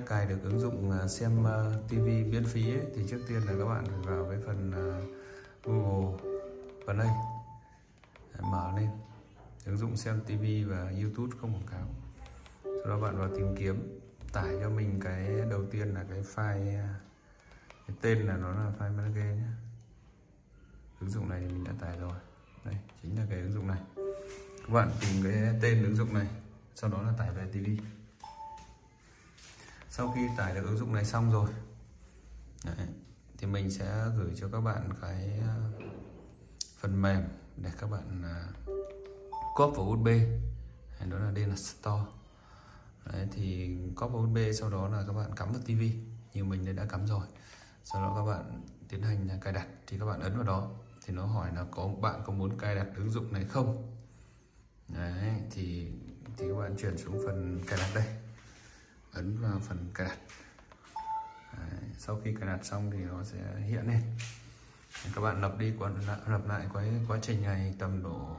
cài được ứng dụng à, xem à, TV miễn phí ấy, thì trước tiên là các bạn phải vào cái phần à, Google Play mở lên. Ứng dụng xem TV và YouTube không quảng cáo. Sau đó bạn vào tìm kiếm. Tải cho mình cái đầu tiên là cái file cái tên là nó là file manager nhé. Ứng dụng này thì mình đã tải rồi. Đây chính là cái ứng dụng này. Các bạn tìm cái tên ứng dụng này sau đó là tải về TV sau khi tải được ứng dụng này xong rồi đấy, thì mình sẽ gửi cho các bạn cái ờ, phần mềm để các bạn ờ, cóp copy vào USB. Đó là đây là store. Đấy, thì copy vào USB sau đó là các bạn cắm vào TV như mình đã cắm rồi. Sau đó các bạn tiến hành cài đặt thì các bạn ấn vào đó thì nó hỏi là có bạn có muốn cài đặt ứng dụng này không? Đấy thì thì các bạn chuyển xuống phần cài đặt đây ấn vào phần cài đặt. Đấy, sau khi cài đặt xong thì nó sẽ hiện lên. Các bạn lập đi còn lập lại quá quá trình này tầm độ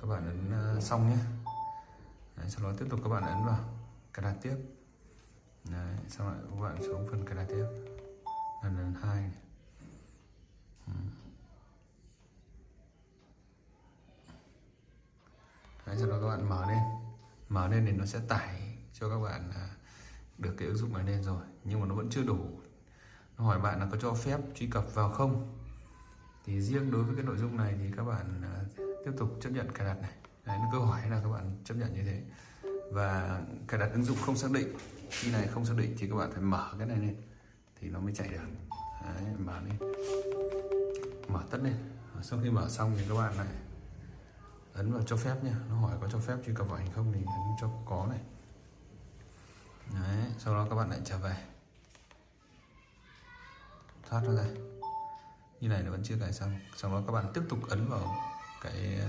các bạn ấn ờ, xong nhé. Đấy, sau đó tiếp tục các bạn ấn vào cài đặt tiếp. Đấy, sau lại các bạn xuống phần cài đặt tiếp. Lần lần hai này. Đấy, sau đó các bạn mở lên. Mở lên thì nó sẽ tải cho các bạn à, được cái ứng dụng này lên rồi. Nhưng mà nó vẫn chưa đủ. Nó hỏi bạn là có cho phép truy cập vào không? Thì riêng đối với cái nội dung này thì các bạn à, tiếp tục chấp nhận cài đặt này. Đấy, nó câu hỏi là các bạn chấp nhận như thế. Và cài đặt ứng dụng không xác định. Khi này không xác định thì các bạn phải mở cái này lên. Thì nó mới chạy được. Đấy, mở lên mở tất lên. Sau khi mở xong thì các bạn này ấn vào cho phép nha nó hỏi có cho phép truy cập vào ảnh không thì ấn cho có này. Đấy, sau đó các bạn lại trở về. Thoát ra. Như này nó vẫn chưa cài xong. Sau đó các bạn tiếp tục ấn vào cái ờ,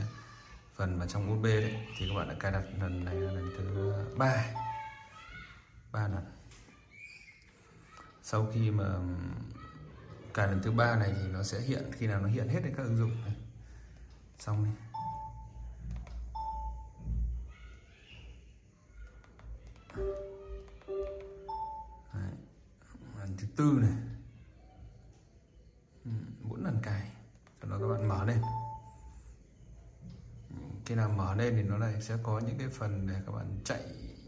phần mà trong USB đấy. Thì các bạn đã cài đặt lần này là lần thứ ba. Ba lần. Sau khi mà cài lần thứ ba này thì nó sẽ hiện khi nào nó hiện hết các ứng dụng này. Xong đi. Thank you. Tư này. Ừ, bốn lần cài. Sau đó các bạn mở lên. Ừ, khi nào mở lên thì nó này sẽ có những cái phần để các bạn chạy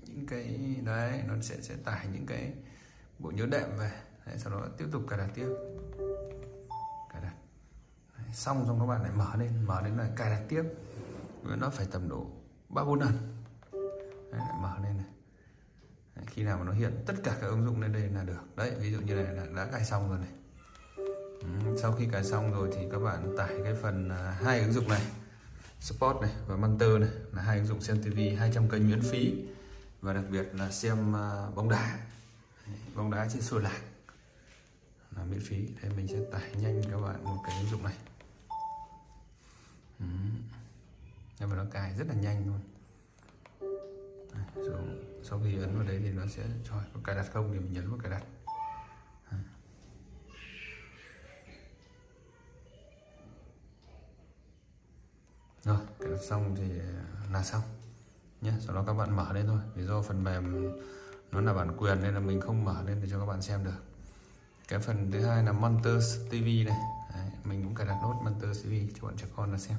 những cái đấy nó sẽ sẽ tải những cái bộ nhớ đệm về. Đấy, sau đó tiếp tục cài đặt tiếp. Cài đặt. Đấy, xong xong các bạn lại mở lên mở lên là cài đặt tiếp. Nó phải tầm độ ba bốn lần. Đấy, lại mở lên này khi nào mà nó hiện tất cả các ứng dụng lên đây là được. Đấy ví dụ như này là đã cài xong rồi này. Ừ, sau khi cài xong rồi thì các bạn tải cái phần à, hai ứng dụng này Sport này và Manter này là hai ứng dụng xem TV 200 kênh miễn phí. Và đặc biệt là xem à, bóng đá. Bóng đá trên sôi lạc là miễn phí. Đây mình sẽ tải nhanh các bạn một cái ứng dụng này. Ừ. nhưng mà nó cài rất là nhanh luôn sau khi ấn vào đấy thì nó sẽ cho có cài đặt không thì mình nhấn vào cài đặt. Rồi cài đặt xong thì là xong nhé. Sau đó các bạn mở lên thôi. Vì do phần mềm nó là bản quyền nên là mình không mở lên để cho các bạn xem được. Cái phần thứ hai là Monster TV này Đấy, mình cũng cài đặt nốt Monster TV cho bọn trẻ con là xem.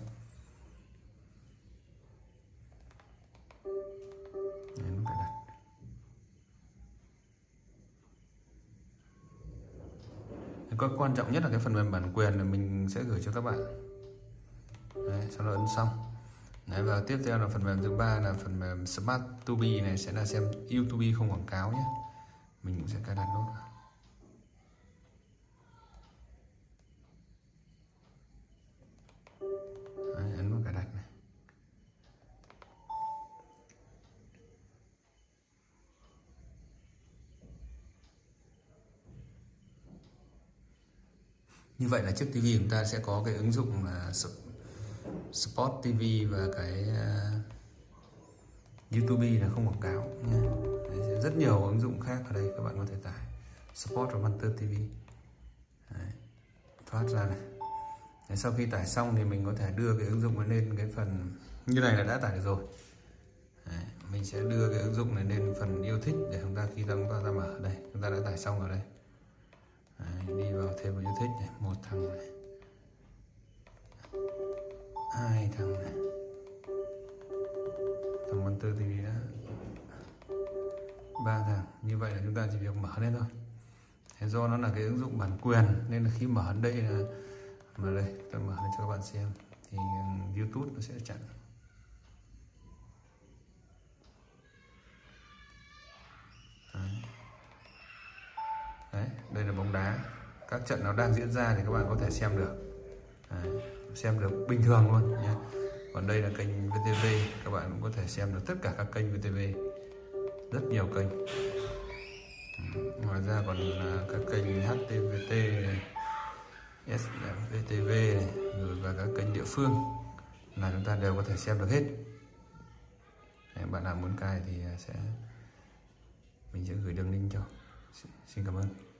Cái quan trọng nhất là cái phần mềm bản quyền là mình sẽ gửi cho các bạn. Đấy, sau đó ấn xong. Đấy, và tiếp theo là phần mềm thứ ba là phần mềm Smart Tubi này sẽ là xem YouTube không quảng cáo nhé. Mình cũng sẽ cài đặt nốt. Như vậy là chiếc TV chúng ta sẽ có cái ứng dụng là Sport TV và cái uh, YouTube là không quảng cáo nha. Đấy, rất nhiều ứng dụng khác ở đây các bạn có thể tải. Sport và Hunter TV Đấy, thoát ra này. Đấy, sau khi tải xong thì mình có thể đưa cái ứng dụng lên cái phần như này là đã tải được rồi. Đấy, mình sẽ đưa cái ứng dụng này lên phần yêu thích để chúng ta khi chúng ta ra mở đây. Chúng ta đã tải xong ở đây. Đấy, đi vào thêm vào yêu thích này một thằng này. Hai thằng này. Thằng con Tư thì đã ba thằng. Như vậy là chúng ta chỉ việc mở lên thôi. Thế do nó là cái ứng dụng bản quyền nên là khi mở đây là mà đây tôi mở lên cho các bạn xem. Thì ừ, YouTube nó sẽ chặn. Đấy, đây là bóng đá. Các trận nó đang diễn ra thì các bạn có thể xem được. Đấy, xem được bình thường luôn nhé. Còn đây là kênh VTV các bạn cũng có thể xem được tất cả các kênh VTV rất nhiều kênh. Ngoài ra còn là các kênh HTVT SVTV rồi và các kênh địa phương là chúng ta đều có thể xem được hết. Đấy, bạn nào muốn cài thì sẽ mình sẽ gửi đường link cho. Xin cảm ơn.